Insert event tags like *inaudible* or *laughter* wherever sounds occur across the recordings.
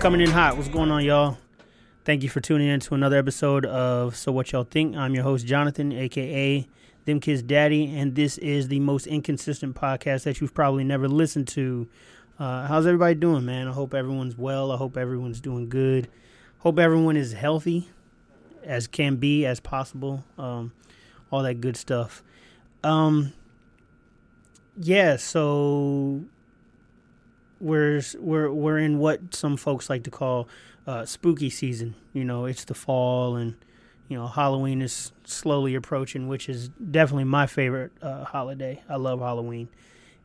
coming in hot. What's going on, y'all? Thank you for tuning in to another episode of So What Y'all Think. I'm your host, Jonathan, aka Them Kids Daddy, and this is the most inconsistent podcast that you've probably never listened to. Uh, how's everybody doing, man? I hope everyone's well. I hope everyone's doing good. Hope everyone is healthy as can be, as possible. Um, all that good stuff. Um, yeah, so we're we're we're in what some folks like to call uh, spooky season. You know, it's the fall, and you know Halloween is slowly approaching, which is definitely my favorite uh, holiday. I love Halloween,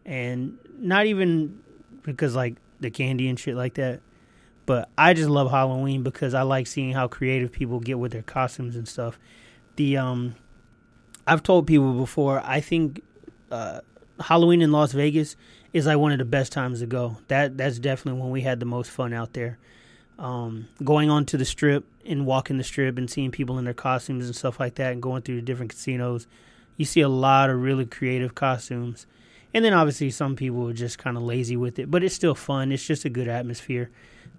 and not even because like the candy and shit like that, but I just love Halloween because I like seeing how creative people get with their costumes and stuff. The um, I've told people before. I think uh, Halloween in Las Vegas is like one of the best times to go. That that's definitely when we had the most fun out there. Um, going onto the strip and walking the strip and seeing people in their costumes and stuff like that, and going through the different casinos, you see a lot of really creative costumes. And then obviously some people are just kind of lazy with it, but it's still fun. It's just a good atmosphere.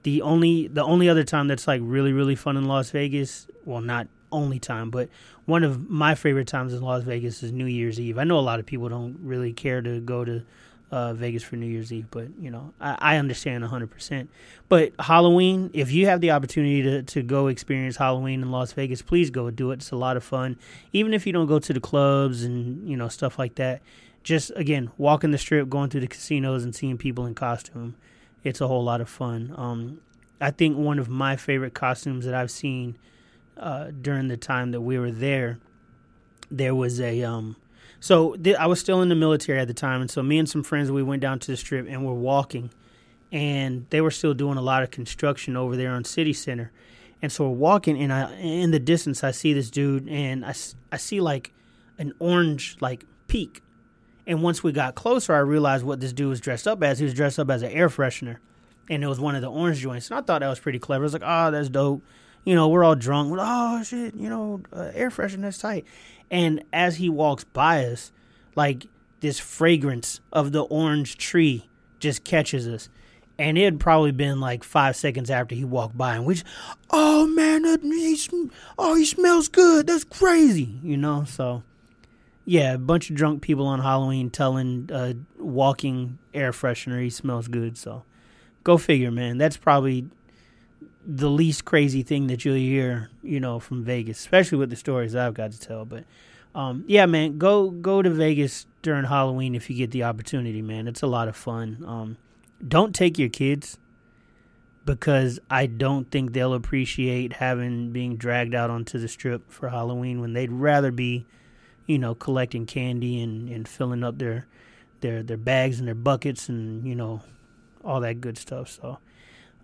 The only the only other time that's like really really fun in Las Vegas, well not only time, but one of my favorite times in Las Vegas is New Year's Eve. I know a lot of people don't really care to go to uh, Vegas for New Year's Eve, but you know I, I understand 100%. But Halloween, if you have the opportunity to, to go experience Halloween in Las Vegas, please go do it. It's a lot of fun, even if you don't go to the clubs and you know stuff like that. Just again, walking the strip, going through the casinos, and seeing people in costume, it's a whole lot of fun. Um, I think one of my favorite costumes that I've seen uh, during the time that we were there, there was a um, so th- I was still in the military at the time, and so me and some friends we went down to the strip and we're walking, and they were still doing a lot of construction over there on City Center, and so we're walking, and I in the distance I see this dude, and I, I see like an orange like peak, and once we got closer, I realized what this dude was dressed up as. He was dressed up as an air freshener, and it was one of the orange joints, and I thought that was pretty clever. I was like, oh, that's dope you know, we're all drunk. We're, oh shit, you know, uh, air freshener tight. And as he walks by us, like this fragrance of the orange tree just catches us. And it had probably been like five seconds after he walked by, and we just, oh man, that, he, oh he smells good. That's crazy, you know. So, yeah, a bunch of drunk people on Halloween telling uh, walking air freshener he smells good. So, go figure, man. That's probably the least crazy thing that you'll hear, you know, from Vegas, especially with the stories I've got to tell. But um, yeah, man, go go to Vegas during Halloween if you get the opportunity, man. It's a lot of fun. Um, don't take your kids because I don't think they'll appreciate having being dragged out onto the strip for Halloween when they'd rather be, you know, collecting candy and, and filling up their their their bags and their buckets and you know all that good stuff. So,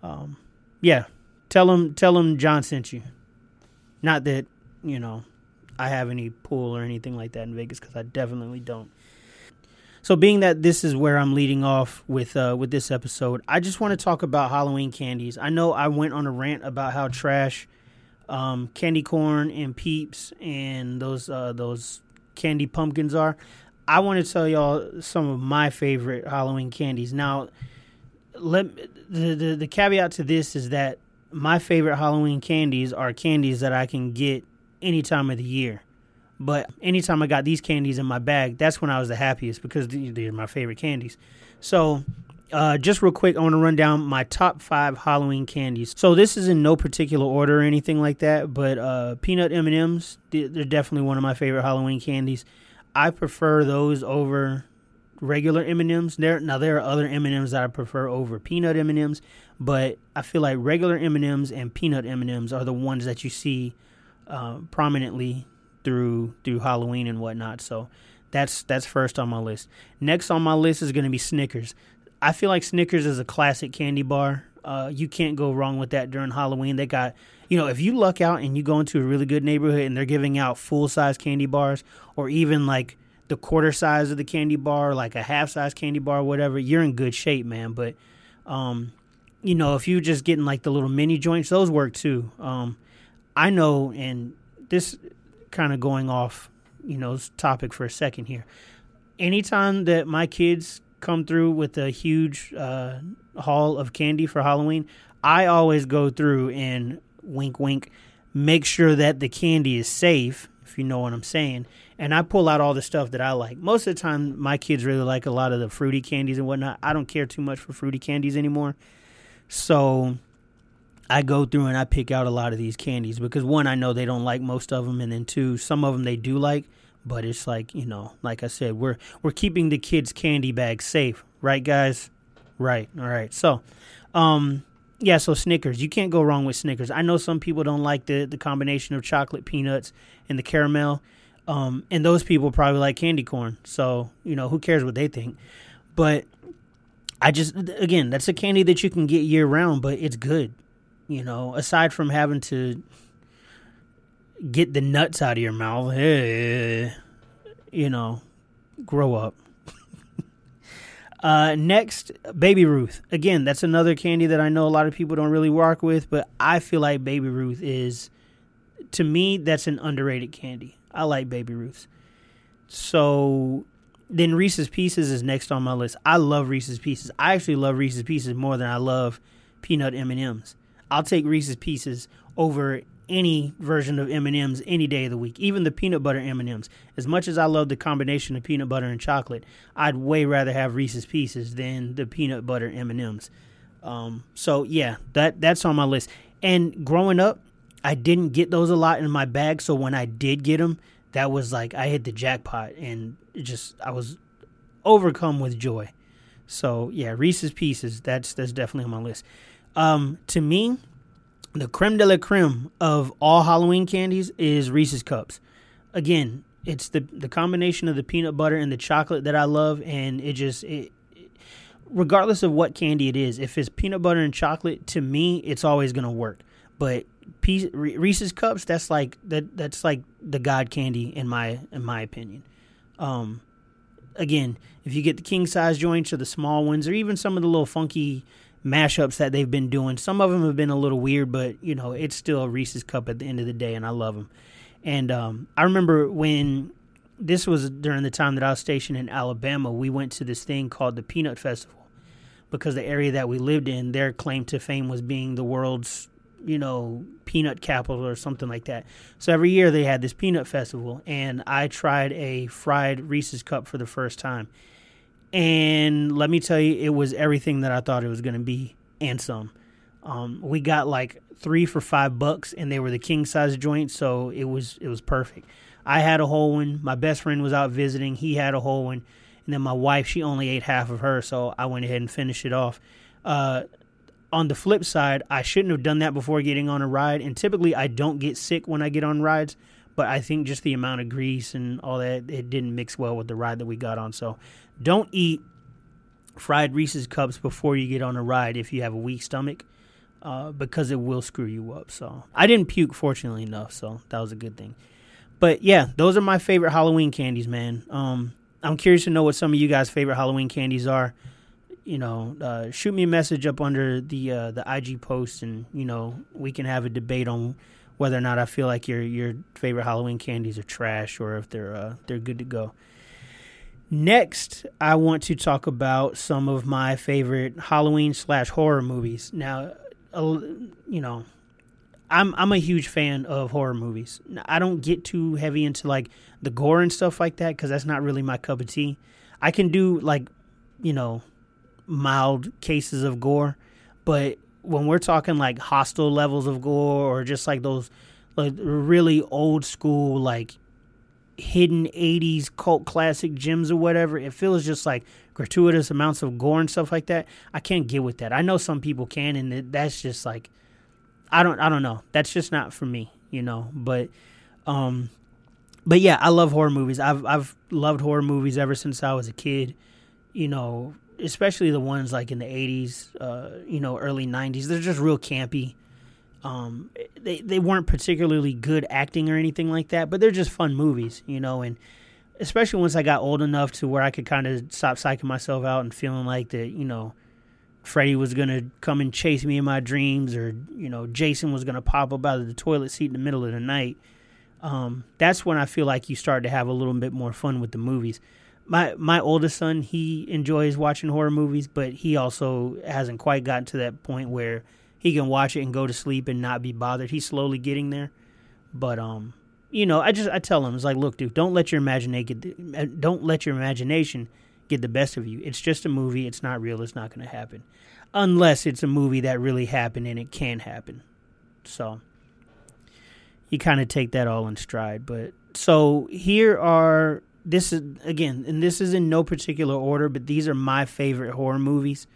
um, yeah, Tell him, tell him John sent you. Not that you know I have any pool or anything like that in Vegas because I definitely don't. So, being that this is where I'm leading off with uh, with this episode, I just want to talk about Halloween candies. I know I went on a rant about how trash um, candy corn and Peeps and those uh, those candy pumpkins are. I want to tell y'all some of my favorite Halloween candies. Now, let the, the the caveat to this is that my favorite Halloween candies are candies that I can get any time of the year. But anytime I got these candies in my bag, that's when I was the happiest because they're my favorite candies. So, uh, just real quick, I want to run down my top five Halloween candies. So this is in no particular order or anything like that, but uh, peanut M and M's they're definitely one of my favorite Halloween candies. I prefer those over regular M&Ms. There now there are other M&Ms that I prefer over peanut M&Ms, but I feel like regular M&Ms and peanut M&Ms are the ones that you see uh, prominently through through Halloween and whatnot. So that's that's first on my list. Next on my list is going to be Snickers. I feel like Snickers is a classic candy bar. Uh, you can't go wrong with that during Halloween. They got, you know, if you luck out and you go into a really good neighborhood and they're giving out full size candy bars or even like the quarter size of the candy bar, like a half size candy bar, whatever, you're in good shape, man. But, um, you know, if you're just getting like the little mini joints, those work too. Um, I know, and this kind of going off, you know, topic for a second here. Anytime that my kids come through with a huge uh, haul of candy for Halloween, I always go through and wink, wink, make sure that the candy is safe, if you know what I'm saying. And I pull out all the stuff that I like. Most of the time, my kids really like a lot of the fruity candies and whatnot. I don't care too much for fruity candies anymore. So I go through and I pick out a lot of these candies because one, I know they don't like most of them, and then two, some of them they do like. But it's like you know, like I said, we're we're keeping the kids' candy bags safe, right, guys? Right. All right. So, um, yeah. So Snickers, you can't go wrong with Snickers. I know some people don't like the the combination of chocolate, peanuts, and the caramel. Um, and those people probably like candy corn. So you know, who cares what they think? But I just again, that's a candy that you can get year round, but it's good. You know, aside from having to get the nuts out of your mouth, hey, you know, grow up. *laughs* uh, next, Baby Ruth. Again, that's another candy that I know a lot of people don't really work with, but I feel like Baby Ruth is, to me, that's an underrated candy. I like Baby Ruths. So then Reese's Pieces is next on my list. I love Reese's Pieces. I actually love Reese's Pieces more than I love peanut M&Ms. I'll take Reese's Pieces over any version of M&Ms any day of the week, even the peanut butter M&Ms. As much as I love the combination of peanut butter and chocolate, I'd way rather have Reese's Pieces than the peanut butter M&Ms. Um, so yeah, that that's on my list. And growing up, I didn't get those a lot in my bag, so when I did get them, that was like I hit the jackpot and just I was overcome with joy. So yeah, Reese's Pieces, that's that's definitely on my list. Um, to me, the creme de la creme of all Halloween candies is Reese's Cups. Again, it's the the combination of the peanut butter and the chocolate that I love, and it just it, regardless of what candy it is, if it's peanut butter and chocolate, to me, it's always gonna work. But Reese's Cups, that's like that that's like the god candy in my in my opinion. Um, again, if you get the king size joints or the small ones, or even some of the little funky mashups that they've been doing. Some of them have been a little weird, but you know it's still a Reese's cup at the end of the day, and I love them. And um, I remember when this was during the time that I was stationed in Alabama, we went to this thing called the Peanut Festival because the area that we lived in, their claim to fame was being the world's you know peanut capital or something like that. So every year they had this peanut festival, and I tried a fried Reese's cup for the first time and let me tell you, it was everything that I thought it was going to be and some. Um, we got like three for five bucks, and they were the king size joints, so it was it was perfect. I had a whole one. My best friend was out visiting; he had a whole one, and then my wife she only ate half of her, so I went ahead and finished it off. Uh, on the flip side, I shouldn't have done that before getting on a ride, and typically I don't get sick when I get on rides, but I think just the amount of grease and all that it didn't mix well with the ride that we got on, so don't eat fried Reese's cups before you get on a ride if you have a weak stomach, uh, because it will screw you up. So I didn't puke, fortunately enough, so that was a good thing. But yeah, those are my favorite Halloween candies, man. Um, I'm curious to know what some of you guys' favorite Halloween candies are. You know, uh, shoot me a message up under the uh, the IG post, and you know we can have a debate on whether or not I feel like your your favorite Halloween candies are trash or if they're uh, they're good to go. Next, I want to talk about some of my favorite Halloween slash horror movies. Now, you know, I'm I'm a huge fan of horror movies. I don't get too heavy into like the gore and stuff like that because that's not really my cup of tea. I can do like, you know, mild cases of gore, but when we're talking like Hostel levels of gore or just like those like really old school like hidden 80s cult classic gems or whatever, it feels just like gratuitous amounts of gore and stuff like that. I can't get with that. I know some people can, and that's just like, I don't, I don't know. That's just not for me, you know. But, um, but yeah, I love horror movies. I've I've loved horror movies ever since I was a kid. You know, especially the ones like in the 80s, uh, you know, early 90s. They're just real campy. Um, they they weren't particularly good acting or anything like that, but they're just fun movies, you know. And especially once I got old enough to where I could kind of stop psyching myself out and feeling like that, you know, Freddy was gonna come and chase me in my dreams, or you know, Jason was gonna pop up out of the toilet seat in the middle of the night. Um, that's when I feel like you start to have a little bit more fun with the movies. My my oldest son, he enjoys watching horror movies, but he also hasn't quite gotten to that point where he can watch it and go to sleep and not be bothered. He's slowly getting there, but um, you know, I just I tell him it's like, look, dude, don't let your imagination don't let your imagination get the best of you. It's just a movie. It's not real. It's not going to happen, unless it's a movie that really happened and it can happen. So you kind of take that all in stride. But so here are this is again, and this is in no particular order, but these are my favorite horror movies.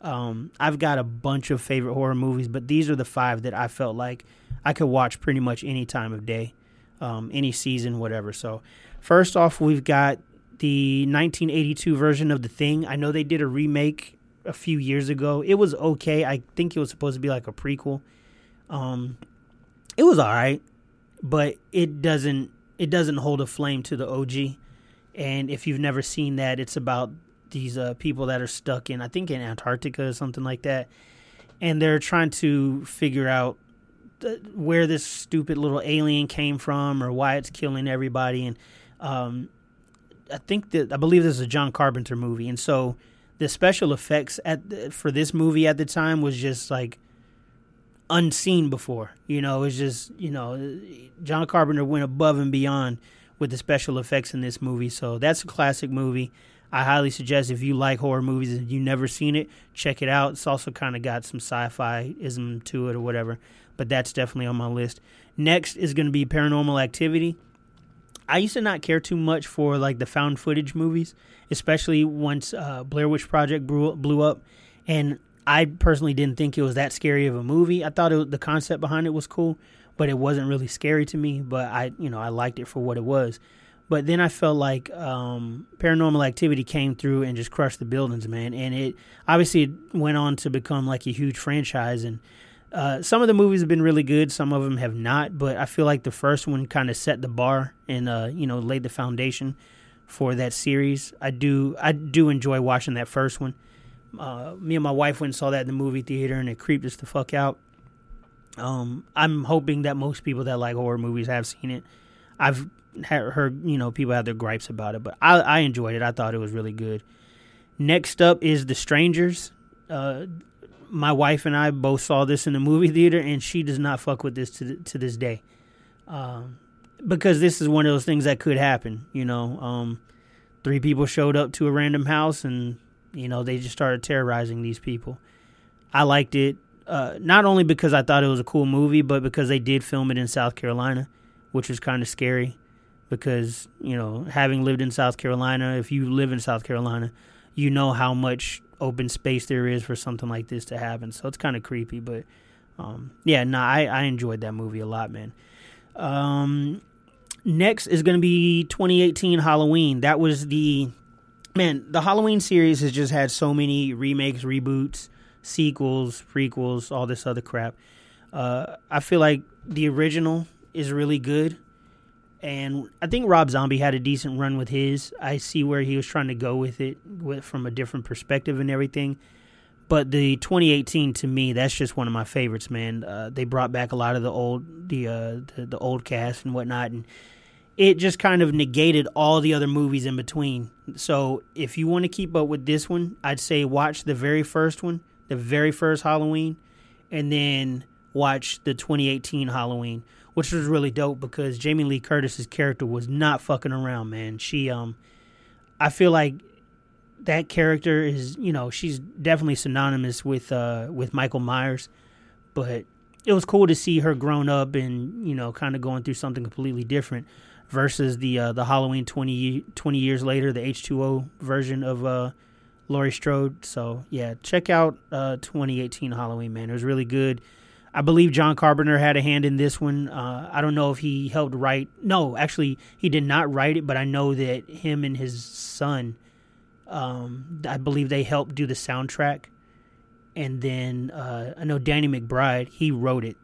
Um, I've got a bunch of favorite horror movies, but these are the five that I felt like I could watch pretty much any time of day, um, any season, whatever. So, first off, we've got the 1982 version of The Thing. I know they did a remake a few years ago. It was okay. I think it was supposed to be like a prequel. Um, it was all right, but it doesn't it doesn't hold a flame to the OG. And if you've never seen that, it's about these uh, people that are stuck in, I think, in Antarctica or something like that, and they're trying to figure out th- where this stupid little alien came from or why it's killing everybody. And um, I think that I believe this is a John Carpenter movie, and so the special effects at the, for this movie at the time was just like unseen before. You know, it's just you know, John Carpenter went above and beyond with the special effects in this movie. So that's a classic movie. I highly suggest if you like horror movies and you've never seen it, check it out. It's also kind of got some sci-fi ism to it or whatever, but that's definitely on my list. Next is going to be Paranormal Activity. I used to not care too much for like the found footage movies, especially once uh, Blair Witch Project blew, blew up, and I personally didn't think it was that scary of a movie. I thought it, the concept behind it was cool, but it wasn't really scary to me. But I, you know, I liked it for what it was. But then I felt like um, Paranormal Activity came through and just crushed the buildings, man. And it obviously it went on to become like a huge franchise. And uh, some of the movies have been really good, some of them have not. But I feel like the first one kind of set the bar and uh, you know laid the foundation for that series. I do I do enjoy watching that first one. Uh, me and my wife went and saw that in the movie theater, and it creeped us the fuck out. Um, I'm hoping that most people that like horror movies have seen it. I've heard you know people have their gripes about it, but I, I enjoyed it. I thought it was really good. Next up is The Strangers. Uh, my wife and I both saw this in the movie theater, and she does not fuck with this to to this day, um, because this is one of those things that could happen. You know, um, three people showed up to a random house, and you know they just started terrorizing these people. I liked it. Uh, not only because I thought it was a cool movie, but because they did film it in South Carolina, which was kind of scary. Because you know, having lived in South Carolina, if you live in South Carolina, you know how much open space there is for something like this to happen. So it's kind of creepy, but um, yeah, no, I, I enjoyed that movie a lot, man. Um, next is going to be 2018 Halloween. That was the man. The Halloween series has just had so many remakes, reboots, sequels, prequels, all this other crap. Uh, I feel like the original is really good, and I think Rob Zombie had a decent run with his. I see where he was trying to go with it, with, from a different perspective and everything. But the 2018 to me, that's just one of my favorites, man. Uh, they brought back a lot of the old, the, uh, the the old cast and whatnot, and it just kind of negated all the other movies in between. So if you want to keep up with this one, I'd say watch the very first one the very first Halloween, and then watch the 2018 Halloween, which was really dope because Jamie Lee Curtis's character was not fucking around, man. She um I feel like that character is, you know, she's definitely synonymous with uh with Michael Myers, but it was cool to see her grown up and, you know, kind of going through something completely different versus the uh, the Halloween 20, 20 years later, the H2O version of uh Laurie Strode. So yeah, check out uh, 2018 Halloween, man. It was really good. I believe John Carpenter had a hand in this one. Uh, I don't know if he helped write. No, actually, he did not write it, but I know that him and his son, um, I believe they helped do the soundtrack. And then uh, I know Danny McBride, he wrote it.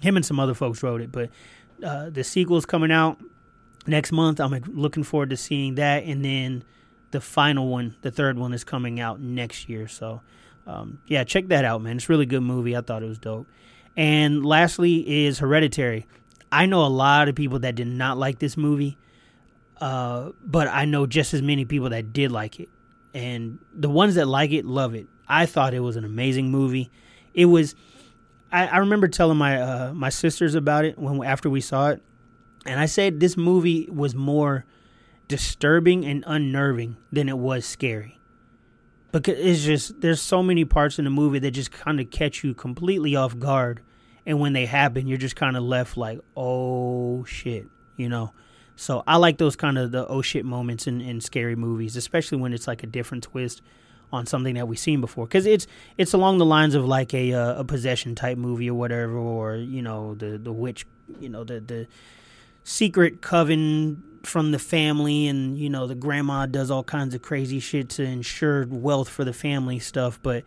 Him and some other folks wrote it, but uh, the sequel's coming out next month. I'm looking forward to seeing that. And then the final one, the third one, is coming out next year. So, um, yeah, check that out, man. It's a really good movie. I thought it was dope. And lastly is Hereditary. I know a lot of people that did not like this movie, uh, but I know just as many people that did like it. And the ones that like it love it. I thought it was an amazing movie. It was, I, I remember telling my uh, my sisters about it when after we saw it, and I said this movie was more disturbing and unnerving than it was scary. Because it's just there's so many parts in the movie that just kind of catch you completely off guard, and when they happen, you're just kind of left like, oh shit, you know. So I like those kind of the oh shit moments in, in scary movies, especially when it's like a different twist on something that we've seen before because it's it's along the lines of like a uh, a possession type movie or whatever or you know the the witch you know the the secret coven from the family and you know the grandma does all kinds of crazy shit to ensure wealth for the family stuff but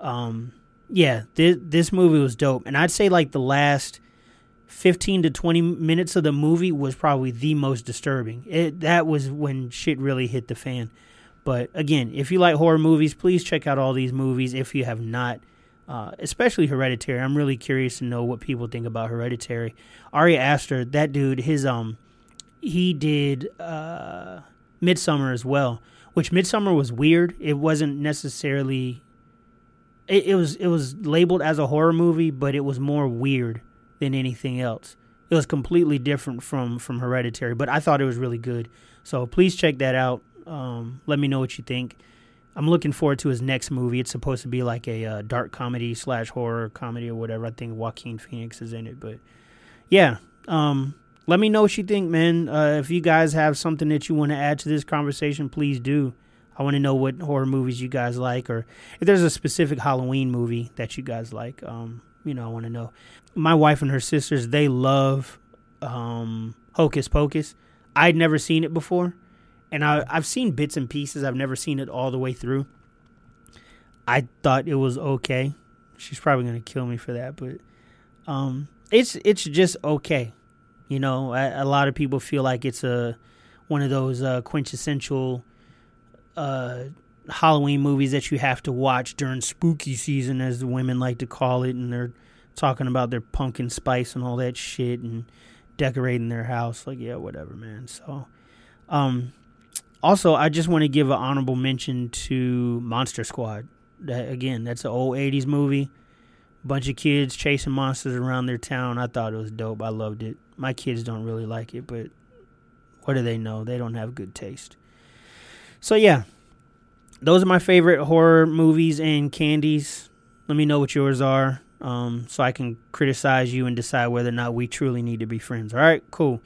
um yeah this this movie was dope and I'd say like the last 15 to 20 minutes of the movie was probably the most disturbing it that was when shit really hit the fan but again, if you like horror movies, please check out all these movies if you have not. Uh, especially Hereditary. I'm really curious to know what people think about Hereditary. Ari Aster, that dude, his um, he did uh, Midsommar as well, which Midsommar was weird. It wasn't necessarily. It, it was it was labeled as a horror movie, but it was more weird than anything else. It was completely different from from Hereditary, but I thought it was really good. So please check that out. Um, let me know what you think. I'm looking forward to his next movie. It's supposed to be like a uh, dark comedy slash horror comedy or whatever. I think Joaquin Phoenix is in it, but yeah. Um, let me know what you think, man. Uh, if you guys have something that you want to add to this conversation, please do. I want to know what horror movies you guys like, or if there's a specific Halloween movie that you guys like. Um, you know, I want to know. My wife and her sisters, they love um, Hocus Pocus. I'd never seen it before and I, I've seen bits and pieces. I've never seen it all the way through. I thought it was okay. She's probably gonna kill me for that, but um, it's it's just okay. You know, a, a, lot of people feel like it's a one of those uh, quintessential uh, Halloween movies that you have to watch during spooky season, as the women like to call it, and they're talking about their pumpkin spice and all that shit and decorating their house. Like, yeah, whatever, man. So, um, also, I just want to give an honorable mention to Monster Squad. That again, that's an old '80s movie. Bunch of kids chasing monsters around their town. I thought it was dope. I loved it. My kids don't really like it, but what do they know? They don't have good taste. So yeah, those are my favorite horror movies and candies. Let me know what yours are, um, so I can criticize you and decide whether or not we truly need to be friends. All right, cool.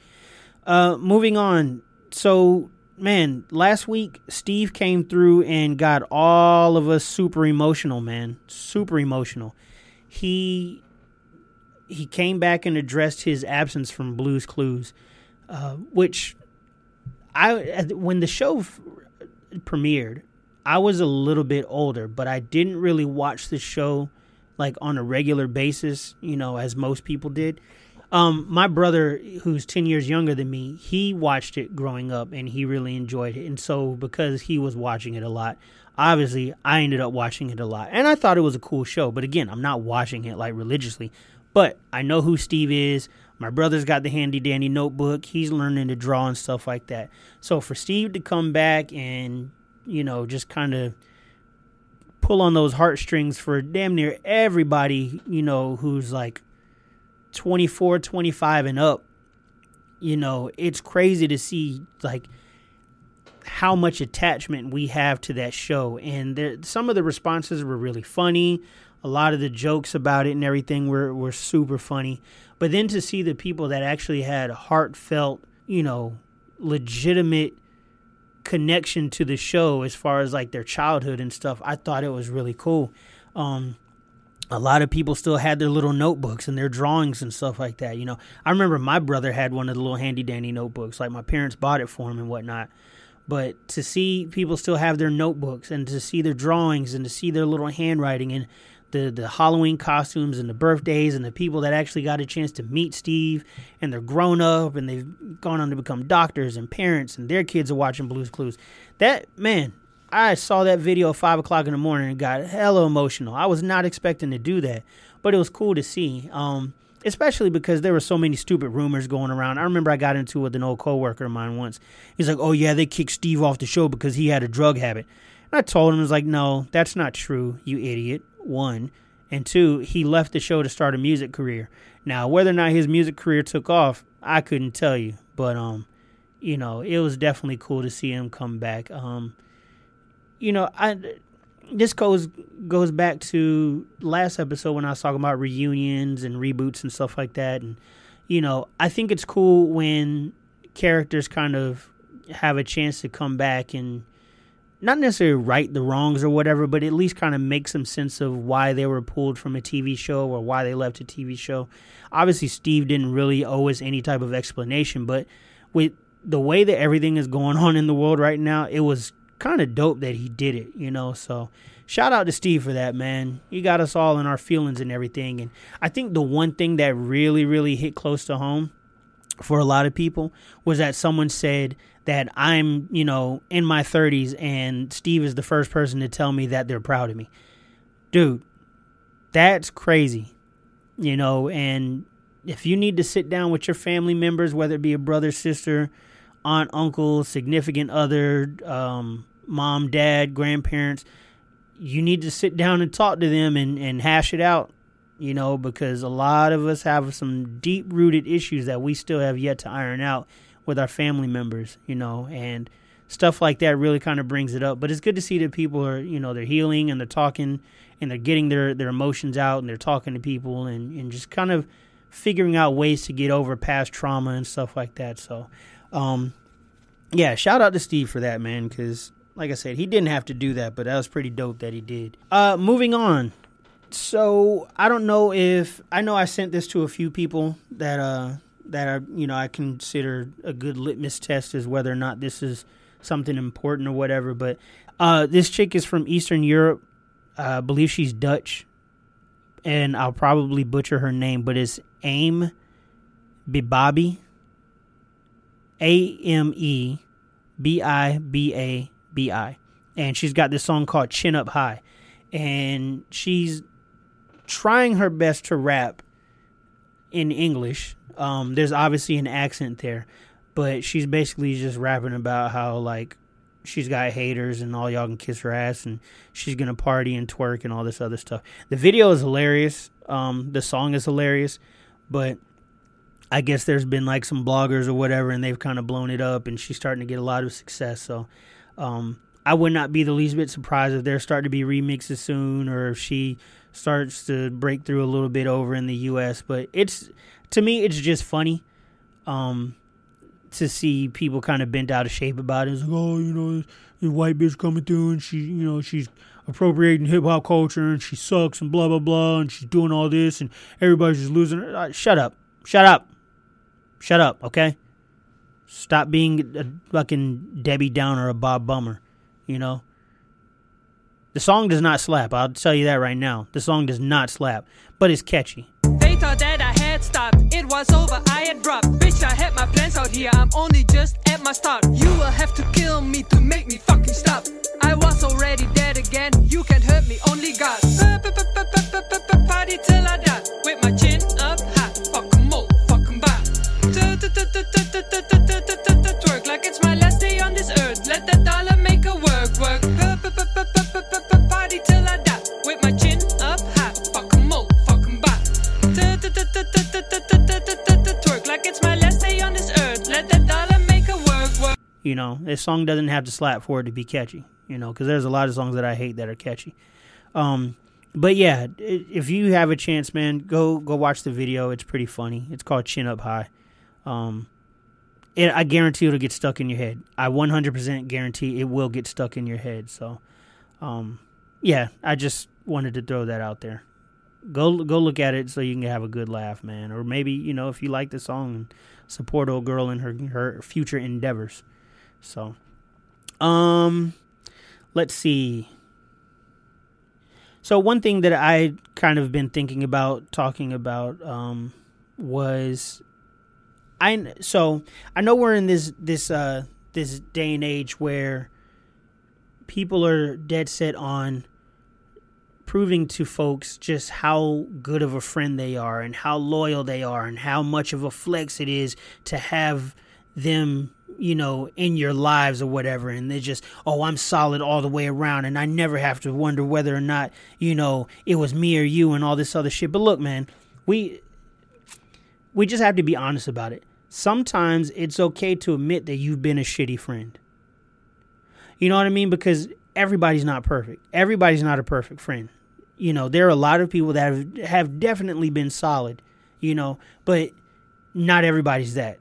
Uh, moving on. So man, last week Steve came through and got all of us super emotional, man. Super emotional. He he came back and addressed his absence from Blues Clues, uh, which I when the show f- premiered, I was a little bit older, but I didn't really watch the show like on a regular basis, you know, as most people did. Um, my brother, who's ten years younger than me, he watched it growing up and he really enjoyed it. And so, because he was watching it a lot, obviously I ended up watching it a lot. And I thought it was a cool show. But again, I'm not watching it like religiously. But I know who Steve is. My brother's got the handy dandy notebook. He's learning to draw and stuff like that. So for Steve to come back and, you know, just kind of pull on those heartstrings for damn near everybody, you know, who's like 24, 25 and up, you know, it's crazy to see like how much attachment we have to that show. And there, some of the responses were really funny. A lot of the jokes about it and everything were, were super funny. But then to see the people that actually had heartfelt, you know, legitimate connection to the show as far as like their childhood and stuff, I thought it was really cool. Um, a lot of people still had their little notebooks and their drawings and stuff like that. You know, I remember my brother had one of the little handy dandy notebooks, like my parents bought it for him and whatnot. But to see people still have their notebooks and to see their drawings and to see their little handwriting and the, the Halloween costumes and the birthdays and the people that actually got a chance to meet Steve and they're grown up and they've gone on to become doctors and parents and their kids are watching Blues Clues. That, man, I saw that video at five o'clock in the morning and got hella emotional. I was not expecting to do that, but it was cool to see. Um, especially because there were so many stupid rumors going around. I remember I got into it with an old coworker of mine once. He's like, "Oh yeah, they kicked Steve off the show because he had a drug habit." And I told him, "I was like, no, that's not true, you idiot." One, and two, he left the show to start a music career. Now, whether or not his music career took off, I couldn't tell you, but um, you know, it was definitely cool to see him come back. Um, you know, I this goes goes back to last episode when I was talking about reunions and reboots and stuff like that, and you know, I think it's cool when characters kind of have a chance to come back and not necessarily right the wrongs or whatever, but at least kind of make some sense of why they were pulled from a TV show or why they left a TV show. Obviously, Steve didn't really owe us any type of explanation, but with the way that everything is going *laughs* on in the world right now, it was kind of dope that he did it, you know. So, shout out to Steve for that, man. He got us all in our feelings and everything. And I think the one thing that really, really hit close to home for a lot of people was that someone said that I'm, you know, in my 30s and Steve is the first person to tell me that they're proud of me. Dude, that's crazy. You know, and if you need to sit down with your family members, whether it be a brother, sister, aunt, uncle, significant other, um, mom, dad, grandparents, you need to sit down and talk to them and, and hash it out, you know, because a lot of us have some deep rooted issues that we still have yet to iron out with our family members, you know, and stuff like that really kind of brings it up. But it's good to see that people are, you know, they're healing and they're talking and they're getting their, their emotions out and they're talking to people and, and just kind of figuring out ways to get over past trauma and stuff like that. So, um, yeah, shout out to Steve for that, man, because like I said, he didn't have to do that, but that was pretty dope that he did. Uh, moving on. So I don't know if I know I sent this to a few people that uh that are you know I consider a good litmus test is whether or not this is something important or whatever. But uh, this chick is from Eastern Europe. Uh, I believe she's Dutch, and I'll probably butcher her name, but it's Aim Bibabi. A M E B I B A B I. And she's got this song called Chin Up High. And she's trying her best to rap in English um, there's obviously an accent there, but she's basically just rapping about how like she's got haters and all y'all can kiss her ass and she's gonna party and twerk and all this other stuff. The video is hilarious. Um, the song is hilarious, but I guess there's been like some bloggers or whatever and they've kind of blown it up and she's starting to get a lot of success. So um, I would not be the least bit surprised if there's starting to be remixes soon or if she starts to break through a little bit over in the US. But it's to me, it's just funny um, to see people kind of bent out of shape about it. It's like, oh, you know, this white bitch coming through and she, you know, she's appropriating hip hop culture and she sucks and blah blah blah and she's doing all this and everybody's just losing. Her. Uh, shut up, shut up, shut up. Okay, stop being a fucking Debbie Downer a Bob Bummer. You know. The song does not slap. I'll tell you that right now. The song does not slap, but it's catchy. They thought that I had stopped. It was over. I had dropped. Bitch, I had my plans out here. I'm only just at my start. You will have to kill me to make me fucking stop. I was already dead again. You can't hurt me, only God. Party till I die with my chin up high. Fuck 'em all, fuck 'em back. Twerk like it's my last day on this earth. Let that dollar make a work, work. You know, this song doesn't have to slap for it to be catchy. You know, because there's a lot of songs that I hate that are catchy. Um, but yeah, if you have a chance, man, go go watch the video. It's pretty funny. It's called Chin Up High. Um, it, I guarantee it'll get stuck in your head. I 100% guarantee it will get stuck in your head. So, um, yeah, I just wanted to throw that out there. Go go look at it so you can have a good laugh, man. Or maybe you know if you like the song, support old girl in her her future endeavors. So, um, let's see. So one thing that I kind of been thinking about talking about um, was I so I know we're in this this uh this day and age where people are dead set on proving to folks just how good of a friend they are and how loyal they are and how much of a flex it is to have them you know, in your lives or whatever, and they're just, oh, I'm solid all the way around, and I never have to wonder whether or not, you know, it was me or you and all this other shit. But look, man, we we just have to be honest about it. Sometimes it's okay to admit that you've been a shitty friend. You know what I mean? Because everybody's not perfect. Everybody's not a perfect friend. You know, there are a lot of people that have, have definitely been solid, you know, but not everybody's that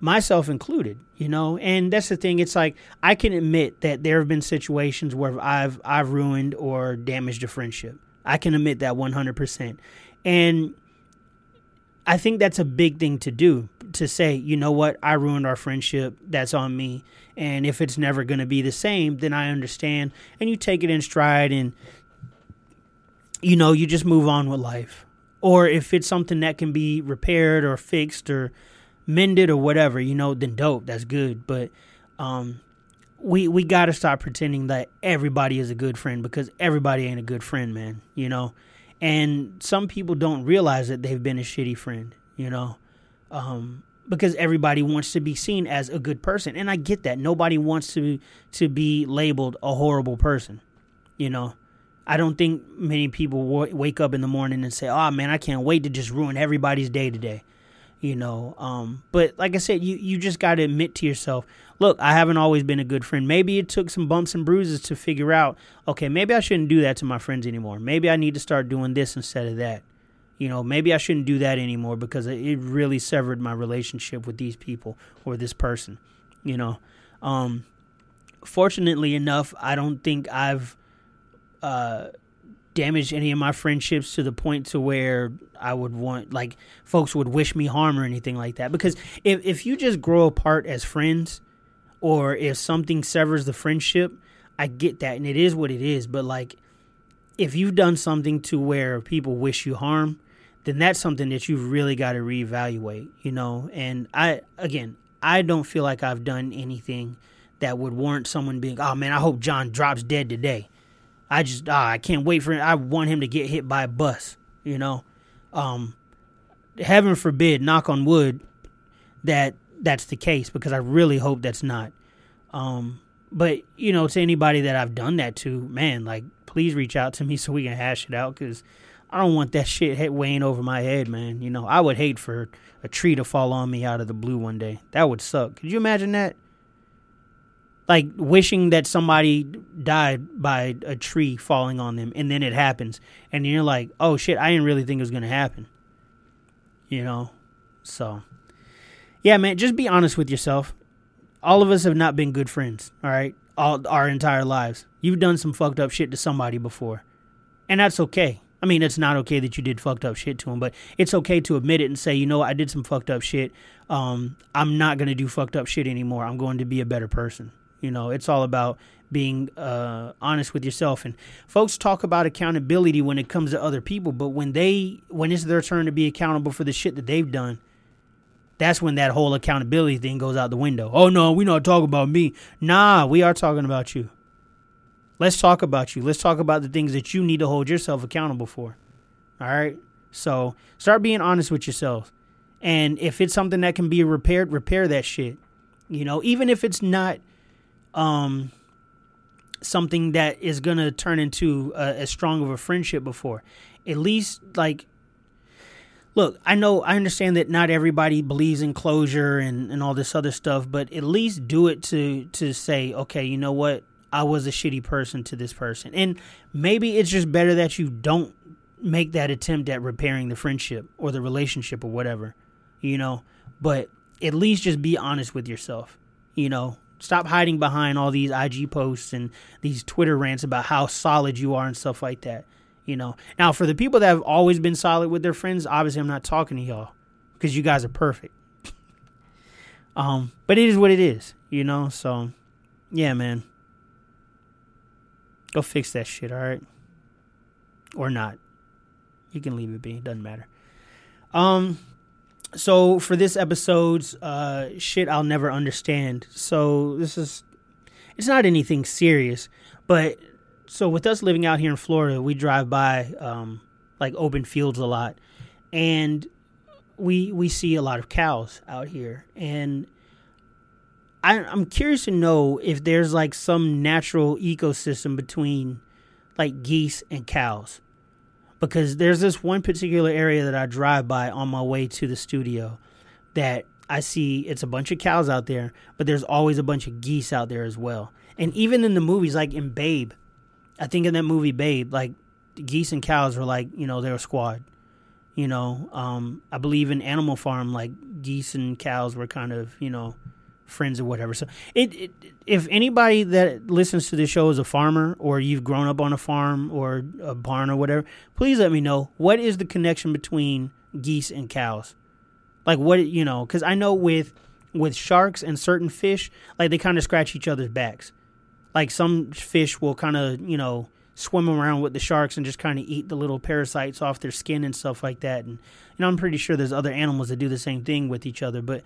myself included you know? And that's the thing it's like i can admit that there have been situations where i've i've ruined or damaged a friendship. I can admit that 100% and i think that's a big thing to do to say you know what? I ruined our friendship. That's on me. And if it's never going to be the same then i understand. And you take it in stride and you know you just move on with life. Or if it's something that can be repaired or fixed or mended or whatever, you know, then dope, that's good. But um, we we got to stop pretending that everybody is a good friend because everybody ain't a good friend, man. You know, and some people don't realize that they've been a shitty friend. You know, um, because everybody wants to be seen as a good person, and I get that. Nobody wants to to be labeled a horrible person. You know. I don't think many people w- wake up in the morning and say, "Oh man, I can't wait to just ruin everybody's day today." You know um, but like i said you, you just got to admit to yourself look i haven't always been a good friend. Maybe it took some bumps and bruises to figure out okay maybe i shouldn't do that to my friends anymore. Maybe i need to start doing this instead of that. You know maybe i shouldn't do that anymore because it really severed my relationship with these people or this person you know. Um, fortunately enough i don't think i've uh, damaged any of my friendships to the point to where I would want like folks would wish me harm or anything like that. Because if if you just grow apart as friends, or if something severs the friendship, I get that and it is what it is. But like, if you've done something to where people wish you harm, then that's something that you've really got to reevaluate. You know, and I again, I don't feel like I've done anything that would warrant someone being, oh man, I hope John drops dead today. I just ah, I can't wait for him. I want him to get hit by a bus. You know, um, heaven forbid, knock on wood, that that's the case because I really hope that's not. Um, but you know, to anybody that I've done that to, man, like please reach out to me *laughs* so we can hash it out because I don't want that shit weighing over my head, man. You know, I would hate for a tree to fall on me out of the blue one day. That would suck. Could you imagine that? Like wishing that somebody died by a tree falling on them and then it happens. And you're like oh shit i didn't really think it was going to happen. You know? So yeah man just be honest with yourself. All of us have not been good friends all right? All our entire lives. You've done some fucked up shit to somebody before. And that's okay. I mean it's not okay that you did fucked up shit to them but it's okay to admit it and say you know i did some fucked up shit. Um, i'm not going to do fucked up shit anymore. I'm going to be a better person you know, it's all about being uh, honest with yourself. And folks talk about accountability when it comes to other people, but when they when it's their turn to be accountable for the shit that they've done, that's when that whole accountability thing goes out the window. Oh no, we're not talking about me. Nah, we are talking about you. Let's talk about you. Let's talk about the things that you need to hold yourself accountable for. All right? So start being honest with yourself. And if it's something that can be repaired, repair that shit. You know, even if it's not um, something that is going to turn into a, as strong of a friendship before. At least, like, look, I know, I understand that not everybody believes in closure and, and all this other stuff, but at least do it to to say, okay, you know what, I was a shitty person to this person, and maybe it's just better that you don't make that attempt at repairing the friendship or the relationship or whatever, you know. But at least just be honest with yourself, you know. Stop hiding behind all these IG posts and these Twitter rants about how solid you are and stuff like that. You know. Now, for the people that have always been solid with their friends, obviously I'm not talking to y'all because you guys are perfect. *laughs* um, but it is what it is, you know. So, yeah, man. Go fix that shit, all right? Or not. You can leave it be. It doesn't matter. Um, so for this episode's uh, shit I'll never understand. So this is it's not anything serious, but so with us living out here in Florida, we drive by um, like open fields a lot, and we we see a lot of cows out here, and I, I'm curious to know if there's like some natural ecosystem between like geese and cows, because there's this one particular area that I drive by on my way to the studio that I see it's a bunch of cows out there, but there's always a bunch of geese out there as well. And even in the movies, like in Babe, I think in that movie Babe, like geese and cows were like you know they're a squad. You know, um, I believe in Animal Farm, like geese and cows were kind of you know friends or whatever. So it, it, if anybody that listens to this show is a farmer or you've grown up on a farm or a barn or whatever, please let me know what is the connection between geese and cows. Like what you know, because I know with with sharks and certain fish, like they kind of scratch each other's backs. Like some fish will kind of you know swim around with the sharks and just kind of eat the little parasites off their skin and stuff like that. And you know, I'm pretty sure there's other animals that do the same thing with each other. But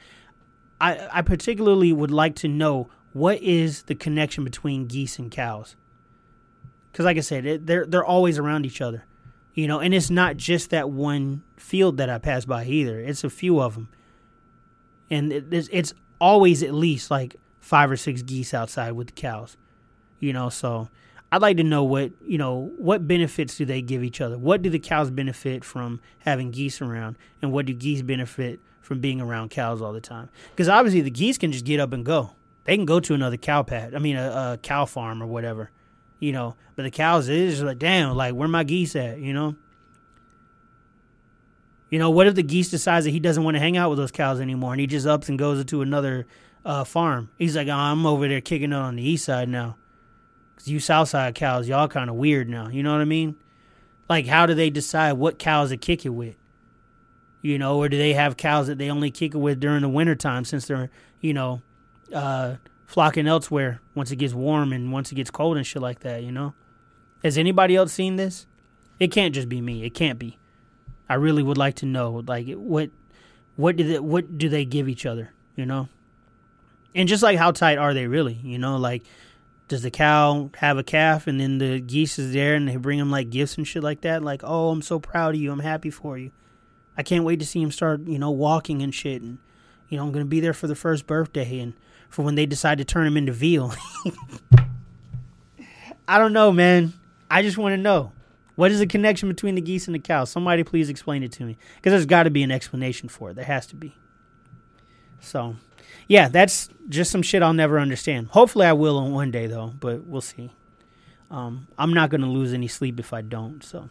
I, I particularly would like to know what is the connection between geese and cows. Because, like I said, it, they're they're always around each other, you know. And it's not just that one field that I pass by either. It's a few of them, and it, it's, it's always at least like five or six geese outside with the cows, you know. So I'd like to know what you know what benefits do they give each other? What do the cows benefit from having geese around, and what do geese benefit from being around cows all the time? Because obviously the geese can just get up and go. They can go to another cow pad. I mean, a, a cow farm or whatever, you know. But the cows is like, damn, like where my geese at? You know. You know, what if the geese decides that he doesn't want to hang out with those cows anymore, and he just ups and goes to another uh, farm? He's like, oh, I'm over there kicking it on the east side now Cause you south side cows, y'all kind of weird now. You know what I mean? Like, how do they decide what cows to kick it with? You know, or do they have cows that they only kick it with during the wintertime since they're, you know, uh, flocking elsewhere once it gets warm and once it gets cold and shit like that, you know? Has anybody else seen this? It can't just be me. It can't be. I really would like to know, like, what, what do they, what do they give each other, you know? And just like how tight are they really, you know? Like, does the cow have a calf and then the geese is there and they bring them like gifts and shit like that like oh i'm so proud of you i'm happy for you i can't wait to see him start you know walking and shit and you know i'm gonna be there for the first birthday and for when they decide to turn him into veal *laughs* i don't know man i just want to know what is the connection between the geese and the cows somebody please explain it to me because there's got to be an explanation for it there has to be so yeah, that's just some shit I'll never understand. Hopefully, I will on one day though, but we'll see. Um, I'm not gonna lose any sleep if I don't. So,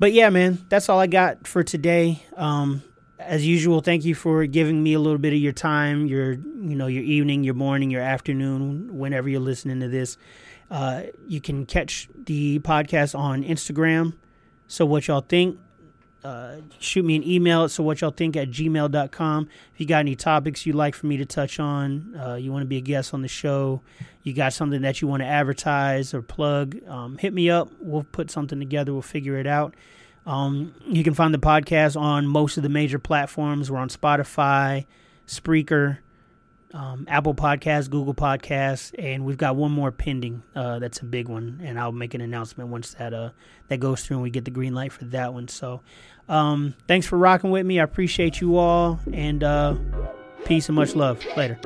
but yeah, man, that's all I got for today. Um, as usual, thank you for giving me a little bit of your time, your you know your evening, your morning, your afternoon, whenever you're listening to this. Uh, you can catch the podcast on Instagram. So what y'all think? Uh, shoot me an email. At so what y'all think at gmail.com if you got any topics you'd like for me to touch on uh, you want to be a guest on the show you got something that you want to advertise or plug um, hit me up. We'll put something together. We'll figure it out. Um, you can find the podcast on most of the major platforms. We're on spotify spreaker um, Apple Podcasts, Google Podcasts, and we've got one more pending. Uh, that's a big one, and I'll make an announcement once that uh, that goes through and we get the green light for that one. So, um, thanks for rocking with me. I appreciate you all, and uh, peace and much love. Later.